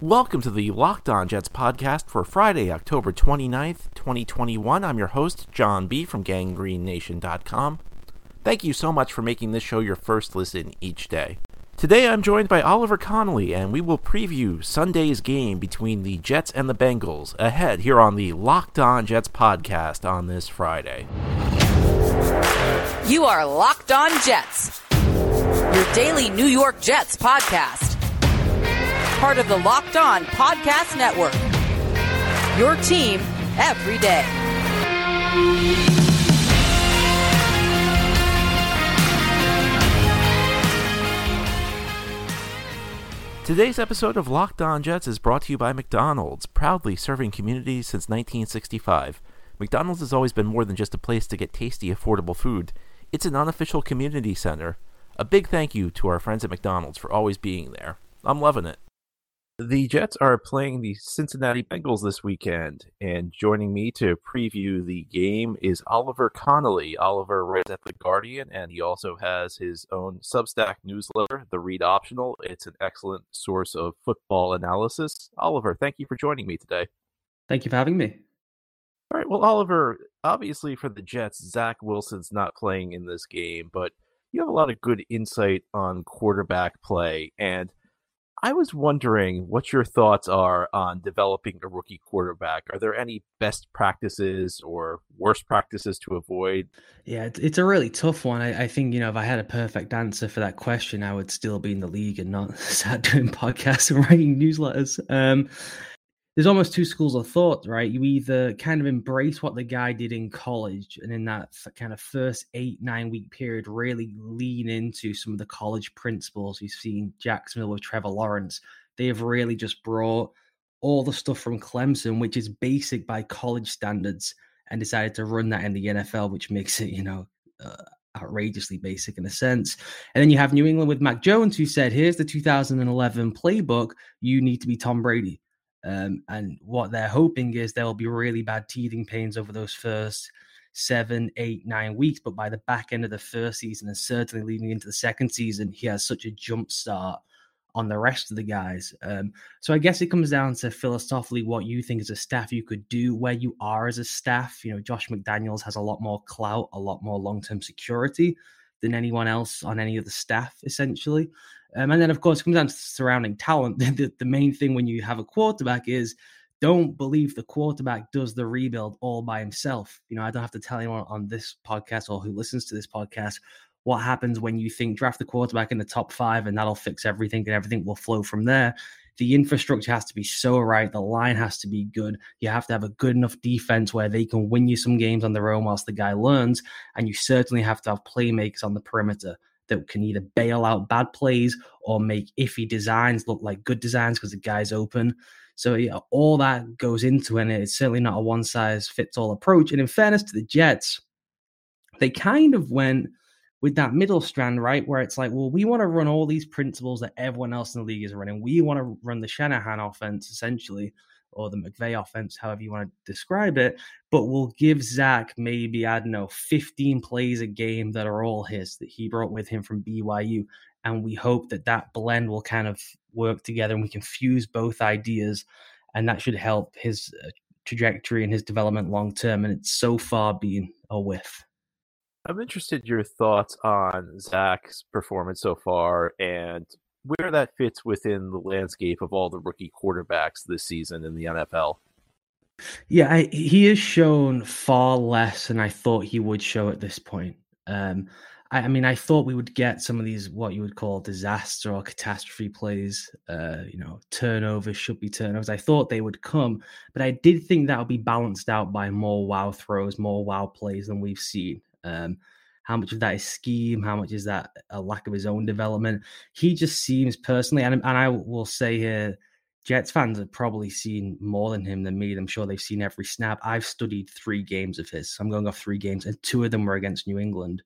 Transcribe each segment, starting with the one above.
Welcome to the Locked On Jets podcast for Friday, October 29th, 2021. I'm your host, John B. from GangGreenNation.com. Thank you so much for making this show your first listen each day. Today I'm joined by Oliver Connolly, and we will preview Sunday's game between the Jets and the Bengals ahead here on the Locked On Jets podcast on this Friday. You are Locked On Jets, your daily New York Jets podcast part of the Locked On Podcast Network. Your team every day. Today's episode of Locked On Jets is brought to you by McDonald's, proudly serving communities since 1965. McDonald's has always been more than just a place to get tasty, affordable food. It's an unofficial community center. A big thank you to our friends at McDonald's for always being there. I'm loving it. The Jets are playing the Cincinnati Bengals this weekend, and joining me to preview the game is Oliver Connolly. Oliver writes at The Guardian, and he also has his own Substack newsletter, The Read Optional. It's an excellent source of football analysis. Oliver, thank you for joining me today. Thank you for having me. All right, well, Oliver, obviously for the Jets, Zach Wilson's not playing in this game, but you have a lot of good insight on quarterback play, and – I was wondering what your thoughts are on developing a rookie quarterback. Are there any best practices or worst practices to avoid? Yeah, it's a really tough one. I, I, think, you know, if I had a perfect answer for that question, I would still be in the league and not start doing podcasts and writing newsletters. Um, there's almost two schools of thought, right? You either kind of embrace what the guy did in college, and in that kind of first eight, nine week period, really lean into some of the college principles. You've seen Jacksonville with Trevor Lawrence. They have really just brought all the stuff from Clemson, which is basic by college standards, and decided to run that in the NFL, which makes it, you know, uh, outrageously basic in a sense. And then you have New England with Mac Jones, who said, Here's the 2011 playbook. You need to be Tom Brady. Um, and what they're hoping is there will be really bad teething pains over those first seven, eight, nine weeks. But by the back end of the first season, and certainly leading into the second season, he has such a jump start on the rest of the guys. Um, so I guess it comes down to philosophically what you think as a staff you could do, where you are as a staff. You know, Josh McDaniels has a lot more clout, a lot more long term security than anyone else on any of the staff, essentially. Um, and then, of course, it comes down to surrounding talent. the, the main thing when you have a quarterback is don't believe the quarterback does the rebuild all by himself. You know, I don't have to tell anyone on this podcast or who listens to this podcast what happens when you think draft the quarterback in the top five and that'll fix everything and everything will flow from there. The infrastructure has to be so right. The line has to be good. You have to have a good enough defense where they can win you some games on their own whilst the guy learns. And you certainly have to have playmakers on the perimeter that can either bail out bad plays or make iffy designs look like good designs because the guy's open. So yeah, all that goes into it. It's certainly not a one size fits all approach. And in fairness to the Jets, they kind of went with that middle strand, right? Where it's like, well, we want to run all these principles that everyone else in the league is running. We want to run the Shanahan offense essentially or the McVay offense, however you want to describe it. But we'll give Zach maybe, I don't know, 15 plays a game that are all his that he brought with him from BYU. And we hope that that blend will kind of work together and we can fuse both ideas. And that should help his uh, trajectory and his development long term. And it's so far been a whiff. I'm interested in your thoughts on Zach's performance so far and where that fits within the landscape of all the rookie quarterbacks this season in the NFL. Yeah, I, he has shown far less than I thought he would show at this point. Um, I, I, mean, I thought we would get some of these what you would call disaster or catastrophe plays. Uh, you know, turnovers should be turnovers. I thought they would come, but I did think that would be balanced out by more wow throws, more wow plays than we've seen. Um, how much of that is scheme? How much is that a lack of his own development? He just seems personally, and, and I will say here, Jets fans have probably seen more than him than me. I'm sure they've seen every snap. I've studied three games of his. I'm going off three games, and two of them were against New England.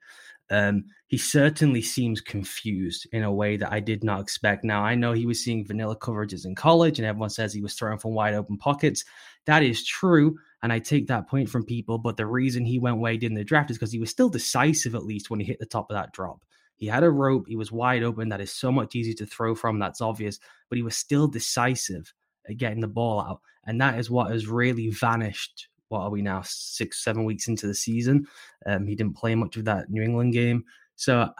Um, he certainly seems confused in a way that I did not expect. Now, I know he was seeing vanilla coverages in college, and everyone says he was throwing from wide open pockets. That is true. And I take that point from people. But the reason he went way in the draft is because he was still decisive, at least when he hit the top of that drop. He had a rope, he was wide open. That is so much easier to throw from. That's obvious. But he was still decisive. at getting the ball out. And that is what has really vanished. What are we now? Six, seven weeks into the season. Um, he didn't play much of that New England game. So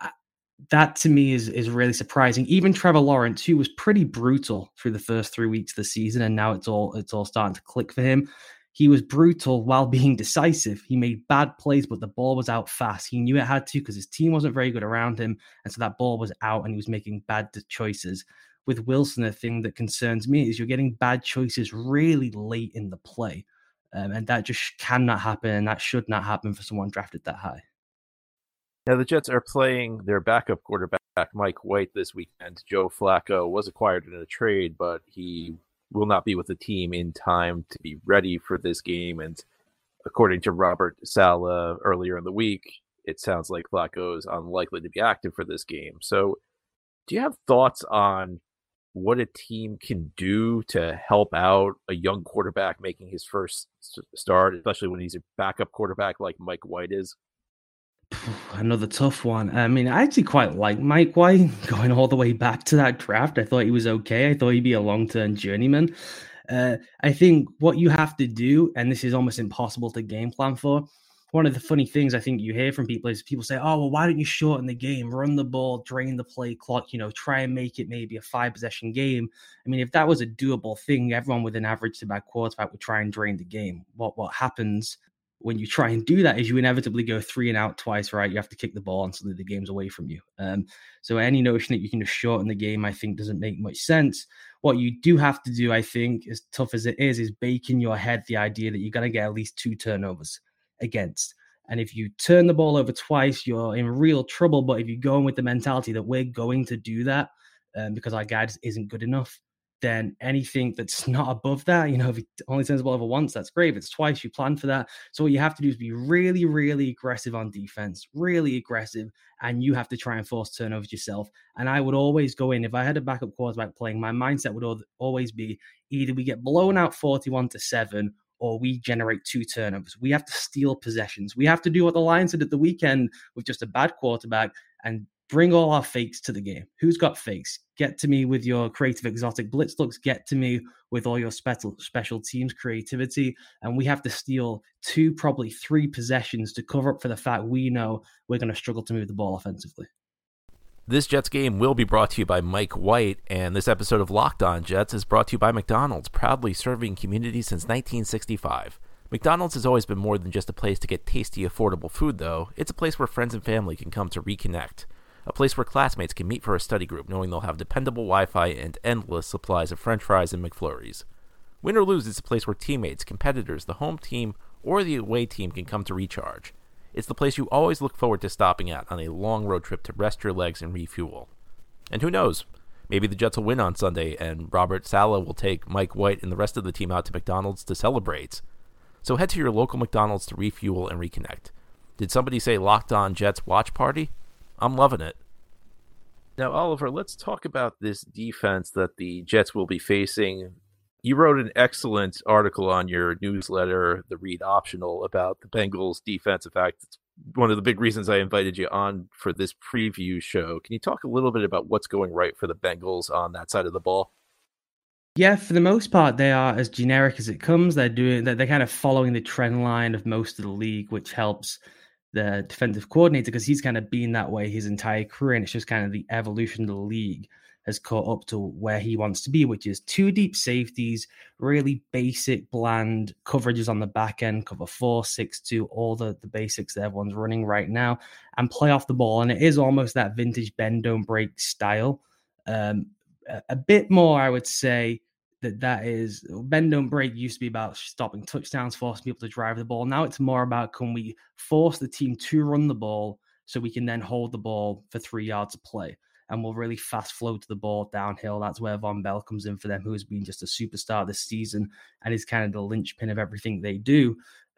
that to me is is really surprising. Even Trevor Lawrence, who was pretty brutal through the first three weeks of the season, and now it's all it's all starting to click for him. He was brutal while being decisive. He made bad plays, but the ball was out fast. He knew it had to because his team wasn't very good around him. And so that ball was out and he was making bad choices. With Wilson, the thing that concerns me is you're getting bad choices really late in the play. Um, and that just cannot happen. And that should not happen for someone drafted that high. Now, the Jets are playing their backup quarterback, Mike White, this weekend. Joe Flacco was acquired in a trade, but he will not be with the team in time to be ready for this game. And according to Robert Saleh earlier in the week, it sounds like Flacco is unlikely to be active for this game. So, do you have thoughts on what a team can do to help out a young quarterback making his first start, especially when he's a backup quarterback like Mike White is? Another tough one. I mean, I actually quite like Mike White going all the way back to that draft. I thought he was okay. I thought he'd be a long term journeyman. Uh, I think what you have to do, and this is almost impossible to game plan for. One of the funny things I think you hear from people is people say, "Oh, well, why don't you shorten the game, run the ball, drain the play clock, you know, try and make it maybe a five possession game." I mean, if that was a doable thing, everyone with an average to bad quarterback would try and drain the game. What what happens when you try and do that is you inevitably go three and out twice, right? You have to kick the ball and suddenly the game's away from you. Um, so any notion that you can just shorten the game, I think, doesn't make much sense. What you do have to do, I think, as tough as it is, is bake in your head the idea that you're going to get at least two turnovers against. And if you turn the ball over twice, you're in real trouble. But if you go in with the mentality that we're going to do that um, because our guidance isn't good enough, then anything that's not above that, you know, if he only turns the ball over once, that's great. If it's twice, you plan for that. So what you have to do is be really, really aggressive on defense, really aggressive, and you have to try and force turnovers yourself. And I would always go in if I had a backup quarterback playing, my mindset would always be either we get blown out 41 to 7 or we generate two turnovers. We have to steal possessions. We have to do what the Lions did at the weekend with just a bad quarterback and bring all our fakes to the game. Who's got fakes? Get to me with your creative exotic blitz looks. Get to me with all your special special teams creativity. And we have to steal two, probably three possessions to cover up for the fact we know we're going to struggle to move the ball offensively. This Jets game will be brought to you by Mike White, and this episode of Locked On Jets is brought to you by McDonald's, proudly serving communities since 1965. McDonald's has always been more than just a place to get tasty, affordable food, though. It's a place where friends and family can come to reconnect a place where classmates can meet for a study group knowing they'll have dependable Wi Fi and endless supplies of french fries and McFlurries. Win or lose, it's a place where teammates, competitors, the home team, or the away team can come to recharge. It's the place you always look forward to stopping at on a long road trip to rest your legs and refuel. And who knows? Maybe the Jets will win on Sunday, and Robert Saleh will take Mike White and the rest of the team out to McDonald's to celebrate. So head to your local McDonald's to refuel and reconnect. Did somebody say locked on Jets watch party? I'm loving it. Now, Oliver, let's talk about this defense that the Jets will be facing. You wrote an excellent article on your newsletter, The Read Optional, about the Bengals defense. In fact, it's one of the big reasons I invited you on for this preview show. Can you talk a little bit about what's going right for the Bengals on that side of the ball? Yeah, for the most part, they are as generic as it comes. They're doing they're, they're kind of following the trend line of most of the league, which helps the defensive coordinator because he's kind of been that way his entire career. And it's just kind of the evolution of the league has caught up to where he wants to be, which is two deep safeties, really basic, bland coverages on the back end, cover four, six, two, all the, the basics that everyone's running right now, and play off the ball. And it is almost that vintage bend, don't break style. Um, a, a bit more, I would say, that that is bend don't break used to be about stopping touchdowns, forcing people to drive the ball. Now it's more about can we force the team to run the ball so we can then hold the ball for three yards of play. And we'll really fast flow to the ball downhill. That's where Vonn Bell comes in for them, who has been just a superstar this season and is kind of the linchpin of everything they do.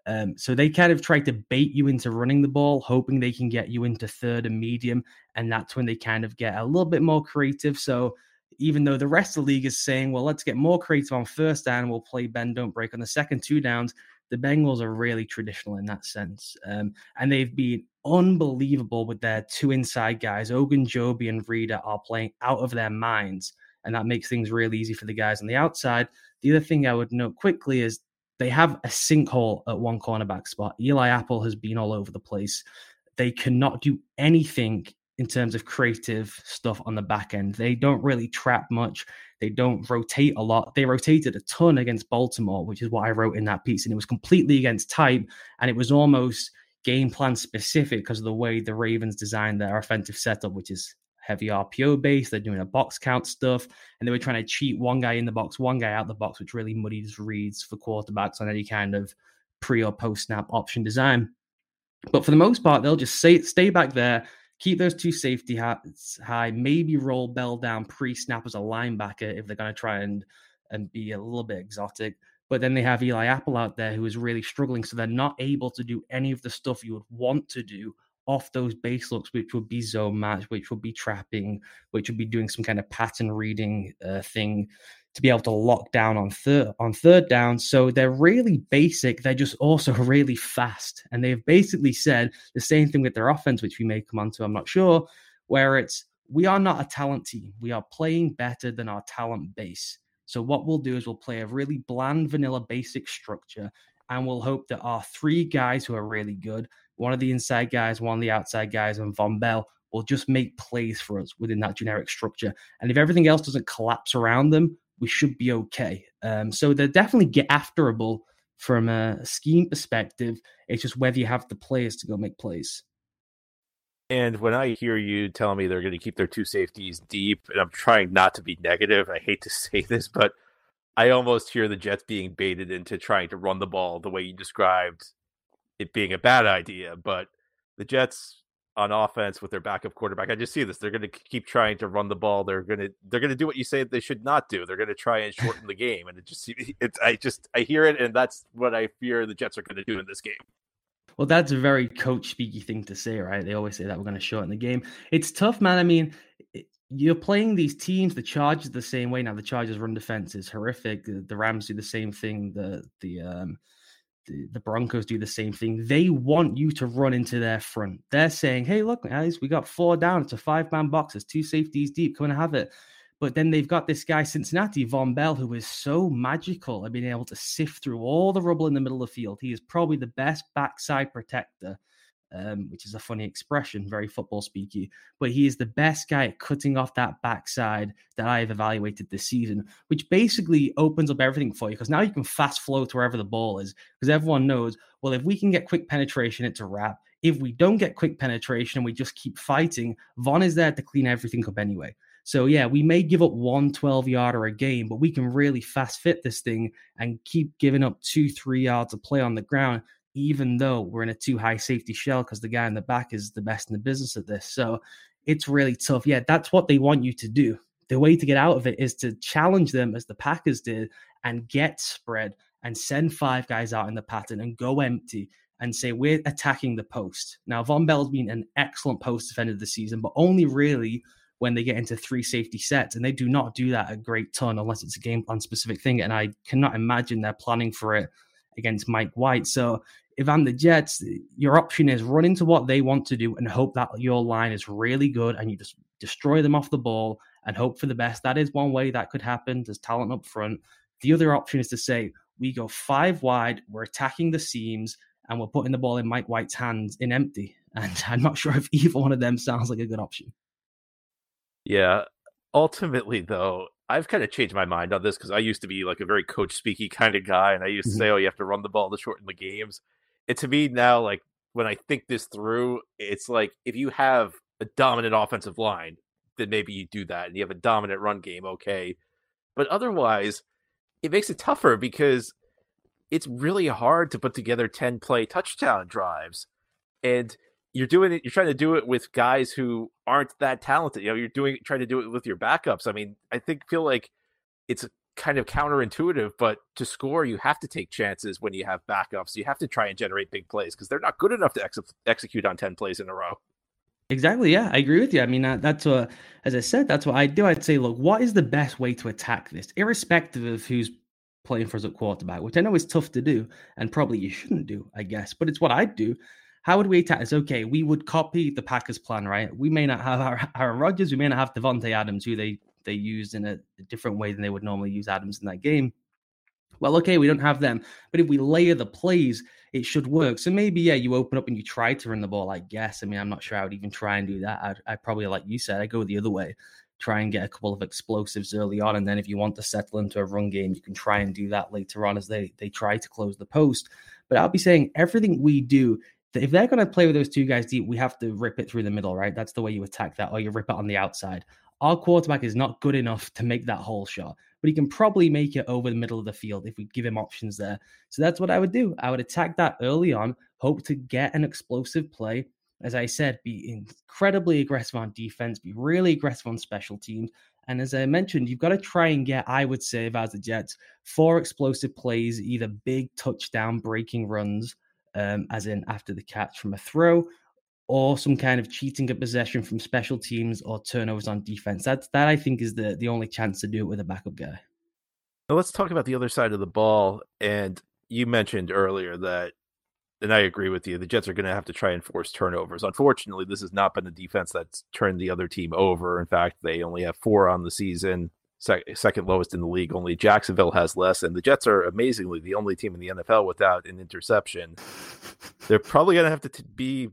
Um, so they kind of try to bait you into running the ball, hoping they can get you into third and medium. And that's when they kind of get a little bit more creative. So even though the rest of the league is saying, well, let's get more creative on first down, we'll play bend, don't break on the second two downs. The Bengals are really traditional in that sense. Um, and they've been unbelievable with their two inside guys. Ogunjobi and Reader are playing out of their minds. and that makes things really easy for the guys on the outside. The other thing I would note quickly is they have a sinkhole at one cornerback spot. Eli Apple has been all over the place. They cannot do anything in terms of creative stuff on the back end. They don't really trap much. They don't rotate a lot. They rotated a ton against Baltimore, which is what I wrote in that piece. And it was completely against type. And it was almost game plan specific because of the way the Ravens designed their offensive setup, which is heavy RPO base. They're doing a box count stuff, and they were trying to cheat one guy in the box, one guy out the box, which really muddies reads for quarterbacks on any kind of pre or post snap option design. But for the most part, they'll just stay, stay back there, keep those two safety hats high, maybe roll Bell down pre snap as a linebacker if they're going to try and and be a little bit exotic. But then they have Eli Apple out there who is really struggling. So they're not able to do any of the stuff you would want to do off those base looks, which would be zone match, which would be trapping, which would be doing some kind of pattern reading uh, thing to be able to lock down on third on third down. So they're really basic. They're just also really fast, and they've basically said the same thing with their offense, which we may come on to. I'm not sure where it's we are not a talent team. We are playing better than our talent base. So what we'll do is we'll play a really bland, vanilla, basic structure, and we'll hope that our three guys who are really good, one of the inside guys, one of the outside guys, and Vonn Bell will just make plays for us within that generic structure. And if everything else doesn't collapse around them, we should be okay. Um, so they're definitely get afterable from a scheme perspective. It's just whether you have the players to go make plays. And when I hear you telling me they're going to keep their two safeties deep, and I'm trying not to be negative, I hate to say this, but I almost hear the Jets being baited into trying to run the ball the way you described it being a bad idea. But the Jets on offense with their backup quarterback, I just see this. They're going to keep trying to run the ball. They're going to they're going to do what you say they should not do. They're going to try and shorten the game, and it just it's I just I hear it, and that's what I fear the Jets are going to do in this game. Well, that's a very coach speaky thing to say, right? They always say that we're going to shorten the game. It's tough, man. I mean, you're playing these teams. The Chargers the same way now. The Chargers run defense is horrific. The, Rams do the same thing. The the um the, Broncos do the same thing. They want you to run into their front. They're saying, "Hey, look, guys, we got four down. It's a five man box. There's two safeties deep. Come and have it." But then they've got this guy, Cincinnati, Vonn Bell, who is so magical at being able to sift through all the rubble in the middle of the field. He is probably the best backside protector, um, which is a funny expression, very football speaky. But he is the best guy at cutting off that backside that I have evaluated this season, which basically opens up everything for you because now you can fast flow to wherever the ball is because everyone knows, well, if we can get quick penetration, it's a wrap. If we don't get quick penetration and we just keep fighting, Vonn is there to clean everything up anyway. So yeah, we may give up one 12 yarder a game, but we can really fast fit this thing and keep giving up two, three yards of play on the ground, even though we're in a two high safety shell because the guy in the back is the best in the business at this. So it's really tough. Yeah, that's what they want you to do. The way to get out of it is to challenge them as the Packers did and get spread and send five guys out in the pattern and go empty and say we're attacking the post. Now, Vonn Bell's been an excellent post defender this season, but only really when they get into three safety sets. And they do not do that a great ton unless it's a game plan specific thing. And I cannot imagine they're planning for it against Mike White. So if I'm the Jets, your option is run into what they want to do and hope that your line is really good and you just destroy them off the ball and hope for the best. That is one way that could happen. There's talent up front. The other option is to say, we go five wide, we're attacking the seams, and we're putting the ball in Mike White's hands in empty. And I'm not sure if either one of them sounds like a good option. Yeah. Ultimately, though, I've kind of changed my mind on this because I used to be like a very coach speaky kind of guy, and I used to mm-hmm. say, "Oh, you have to run the ball to shorten the games." And to me now, like when I think this through, it's like if you have a dominant offensive line, then maybe you do that, and you have a dominant run game, okay. But otherwise, it makes it tougher because it's really hard to put together ten play touchdown drives, and you're doing it you're trying to do it with guys who aren't that talented you know you're doing trying to do it with your backups i mean i think feel like it's kind of counterintuitive but to score you have to take chances when you have backups. You have to try and generate big plays because they're not good enough to ex- execute on 10 plays in a row. Exactly yeah i agree with you. I mean that's what as i said that's what i do. I'd say look what is the best way to attack this irrespective of who's playing for us at quarterback which i know is tough to do and probably you shouldn't do i guess but it's what i'd do. How would we attack this? Okay, we would copy the Packers plan, right? We may not have our Aaron Rodgers, we may not have Davante Adams, who they they used in a, different way than they would normally use Adams in that game. Well, okay, we don't have them, but if we layer the plays, it should work. So maybe, yeah, you open up and you try to run the ball, I guess. I mean, I'm not sure I would even try and do that. I'd, I'd probably, like you said, I go the other way, try and get a couple of explosives early on. And then if you want to settle into a run game, you can try and do that later on as they, they try to close the post. But I'll be saying everything we do if they're going to play with those two guys deep, we have to rip it through the middle, right? That's the way you attack that, or you rip it on the outside. Our quarterback is not good enough to make that hole shot, but he can probably make it over the middle of the field if we give him options there. So that's what I would do. I would attack that early on, hope to get an explosive play. As I said, be incredibly aggressive on defense, be really aggressive on special teams. And as I mentioned, you've got to try and get, I would say, was the Jets, four explosive plays, either big touchdown breaking runs, um, as in after the catch from a throw, or some kind of cheating at possession from special teams or turnovers on defense. That's that I think is the the only chance to do it with a backup guy. Now let's talk about the other side of the ball. And you mentioned earlier that, and I agree with you, the Jets are going to have to try and force turnovers. Unfortunately, this has not been a defense that's turned the other team over. In fact, they only have four on the season, sec- second lowest in the league. Only Jacksonville has less, and the Jets are amazingly the only team in the NFL without an interception. They're probably going to have to t- be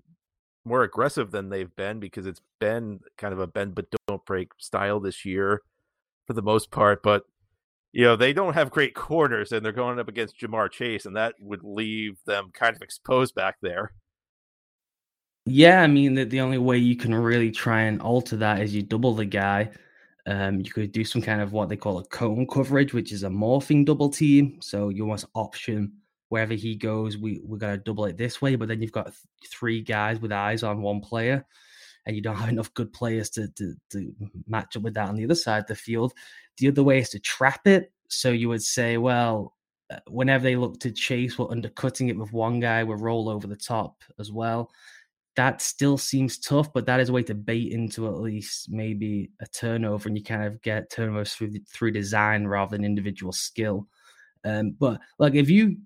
more aggressive than they've been because it's been kind of a bend but don't break style this year for the most part. But you know they don't have great corners, and they're going up against Ja'Marr Chase, and that would leave them kind of exposed back there. Yeah, I mean the, the only way you can really try and alter that is you double the guy. Um, you could do some kind of what they call a cone coverage, which is a morphing double team. So you almost option wherever he goes, we we're gonna double it this way. But then you've got th- three guys with eyes on one player, and you don't have enough good players to, to to match up with that on the other side of the field. The other way is to trap it. So you would say, well, uh, whenever they look to chase, we're undercutting it with one guy. We'll roll over the top as well. That still seems tough, but that is a way to bait into at least maybe a turnover, and you kind of get turnovers through through design rather than individual skill. Um, but like if you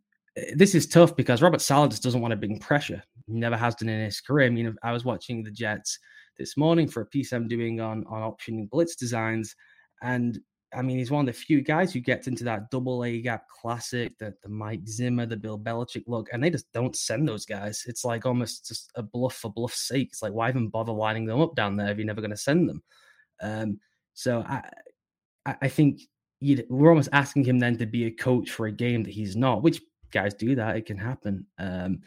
this is tough because Robert Saleh just doesn't want to bring pressure. He never has done in his career. I mean, I was watching the Jets this morning for a piece I'm doing on on optioning blitz designs, and I mean, he's one of the few guys who gets into that double A gap classic, the, the Mike Zimmer, the Bill Belichick look, and they just don't send those guys. It's like almost just a bluff for bluff's sake. It's like, why even bother lining them up down there if you're never going to send them? Um, so I, I think we're almost asking him then to be a coach for a game that he's not, which guys do that. It can happen. Um,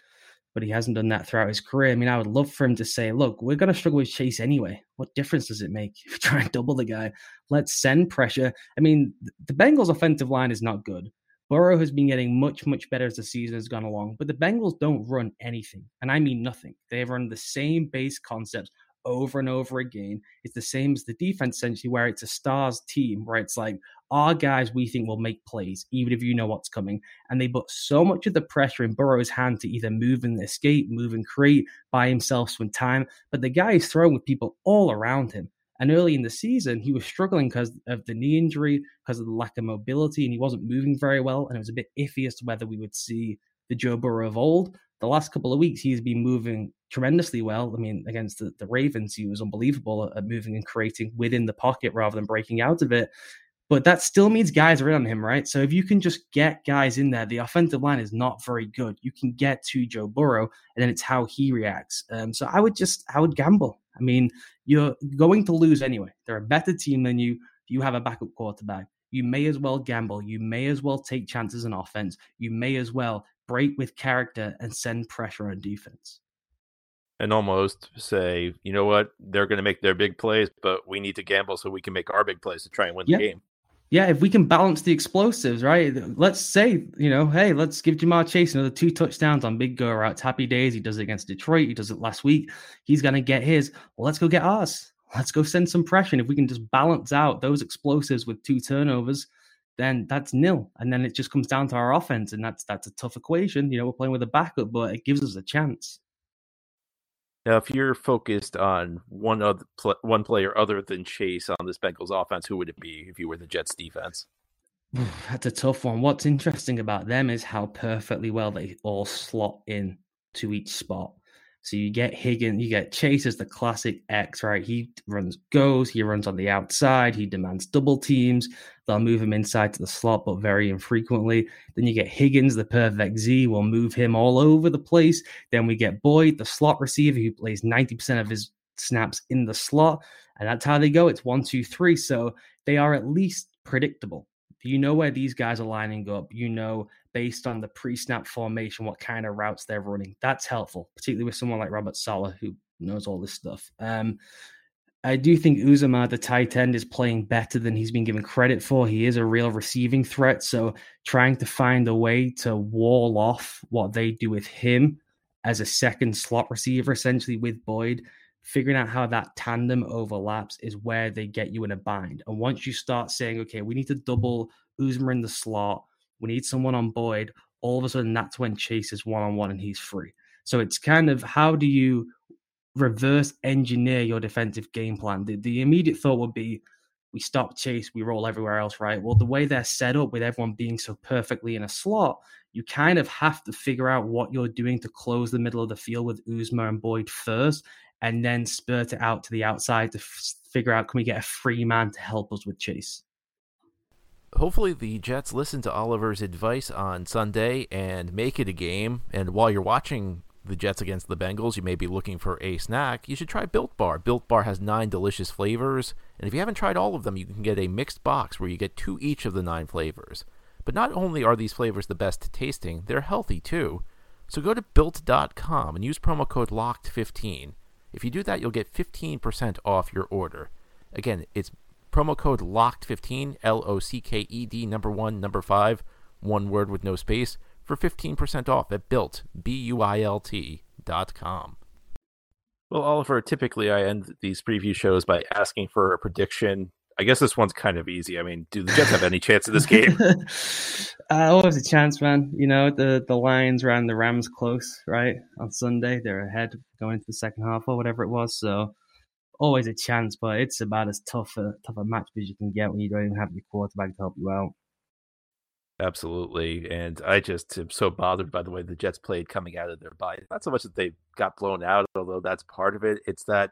but he hasn't done that throughout his career. I mean, I would love for him to say, look, we're going to struggle with Chase anyway. What difference does it make if we try and double the guy? Let's send pressure. I mean, the Bengals' offensive line is not good. Burrow has been getting much, much better as the season has gone along, but the Bengals don't run anything. And I mean nothing. They have run the same base concepts over and over again. It's the same as the defense, essentially, where it's a stars team, where it's like, our guys we think will make plays, even if you know what's coming. And they put so much of the pressure in Burrow's hand to either move and escape, move and create by himself some time. But the guy is throwing with people all around him. And early in the season, he was struggling because of the knee injury, because of the lack of mobility, and he wasn't moving very well. And it was a bit iffy as to whether we would see the Joe Burrow of old. The last couple of weeks, he's been moving tremendously well. I mean, against the, the Ravens, he was unbelievable at moving and creating within the pocket rather than breaking out of it. But that still means guys are in on him, right? So if you can just get guys in there, the offensive line is not very good. You can get to Joe Burrow, and then it's how he reacts. Um, so I would just, I would gamble. I mean, you're going to lose anyway. They're a better team than you. You have a backup quarterback. You may as well gamble. You may as well take chances on offense. You may as well break with character and send pressure on defense and almost say, you know what, they're going to make their big plays, but we need to gamble so we can make our big plays to try and win yeah. the game yeah, if we can balance the explosives, right? Let's say, you know, hey, let's give Ja'Marr Chase another two touchdowns on big go routes. Happy days. He does it against Detroit. He does it last week. He's going to get his. Well, let's go get ours. Let's go send some pressure. And if we can just balance out those explosives with two turnovers, then that's nil. And then it just comes down to our offense. And that's that's a tough equation. You know, we're playing with a backup, but it gives us a chance. Now, if you're focused on one other pl- one player other than Chase on this Bengals offense, who would it be if you were the Jets defense? That's a tough one. What's interesting about them is how perfectly well they all slot in to each spot. So you get Higgins, you get Chase as the classic X, right? He runs goes, he runs on the outside, he demands double teams. They'll move him inside to the slot, but very infrequently. Then you get Higgins, the perfect Z, will move him all over the place. Then we get Boyd, the slot receiver, who plays 90% of his snaps in the slot. And that's how they go. It's one, two, three. So they are at least predictable. You know where these guys are lining up. You know, based on the pre snap formation, what kind of routes they're running. That's helpful, particularly with someone like Robert Saleh, who knows all this stuff. Um, I do think Uzomah, the tight end, is playing better than he's been given credit for. He is a real receiving threat. So trying to find a way to wall off what they do with him as a second slot receiver, essentially with Boyd, figuring out how that tandem overlaps is where they get you in a bind. And once you start saying, okay, we need to double Uzomah in the slot, we need someone on Boyd, all of a sudden that's when Chase is one on one and he's free. So it's kind of how do you reverse engineer your defensive game plan? The, the immediate thought would be we stop Chase, we roll everywhere else, right? Well, the way they're set up with everyone being so perfectly in a slot, you kind of have to figure out what you're doing to close the middle of the field with Uzomah and Boyd first and then spurt it out to the outside to f- figure out can we get a free man to help us with Chase. Hopefully, the Jets listen to Oliver's advice on Sunday and make it a game. And while you're watching the Jets against the Bengals, you may be looking for a snack. You should try Built Bar. Built Bar has nine delicious flavors, and if you haven't tried all of them, you can get a mixed box where you get two each of the nine flavors. But not only are these flavors the best tasting, they're healthy too. So go to built.com and use promo code LOCKED15. If you do that, you'll get 15% off your order. Again, it's promo code LOCKED15, L O C K E D, number one, number five, one word with no space, for 15% off at built, B U I L T dot com. Well, Oliver, typically I end these preview shows by asking for a prediction. I guess this one's kind of easy. I mean, do the Jets have any chance in this game? uh, always a chance, man. You know, the the Lions ran the Rams close, right? On Sunday, they're ahead going into the second half or whatever it was. So always a chance, but it's about as tough a tough a match as you can get when you don't even have your quarterback to help you out. Absolutely. And I just am so bothered by the way the Jets played coming out of their bye. Not so much that they got blown out, although that's part of it. It's that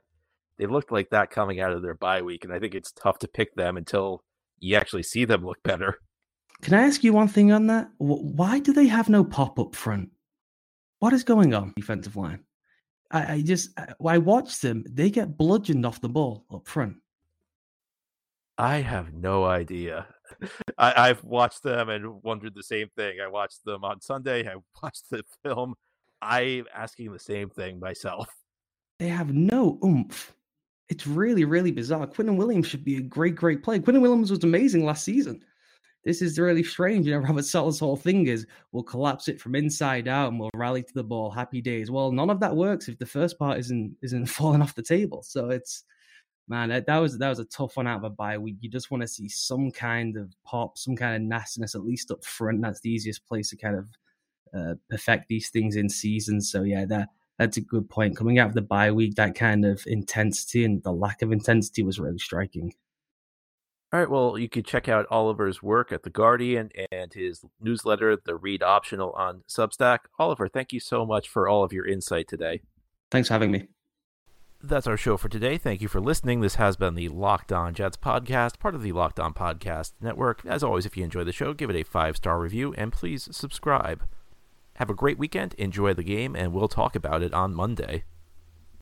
they looked like that coming out of their bye week. And I think it's tough to pick them until you actually see them look better. Can I ask you one thing on that? Why do they have no pop up front? What is going on defensive line? I, I just I watch them. They get bludgeoned off the ball up front. I have no idea. I, have watched them and wondered the same thing. I watched them on Sunday. I watched the film. I'm asking the same thing myself. They have no oomph. It's really, really bizarre. Quinnen Williams should be a great, great player. Quinnen Williams was amazing last season. This is really strange. You know, Robert Saleh's whole thing is we'll collapse it from inside out and we'll rally to the ball. Happy days. Well, none of that works if the first part isn't isn't falling off the table. So it's man, that, that was that was a tough one out of a bye week. You just want to see some kind of pop, some kind of nastiness at least up front. That's the easiest place to kind of uh, perfect these things in season. So yeah, that that's a good point. Coming out of the bye week, that kind of intensity and the lack of intensity was really striking. All right. Well, you can check out Oliver's work at The Guardian and his newsletter, The Read Optional, on Substack. Oliver, thank you so much for all of your insight today. Thanks for having me. That's our show for today. Thank you for listening. This has been the Locked On Jets podcast, part of the Locked On Podcast Network. As always, if you enjoy the show, give it a five star review and please subscribe. Have a great weekend, enjoy the game, and we'll talk about it on Monday.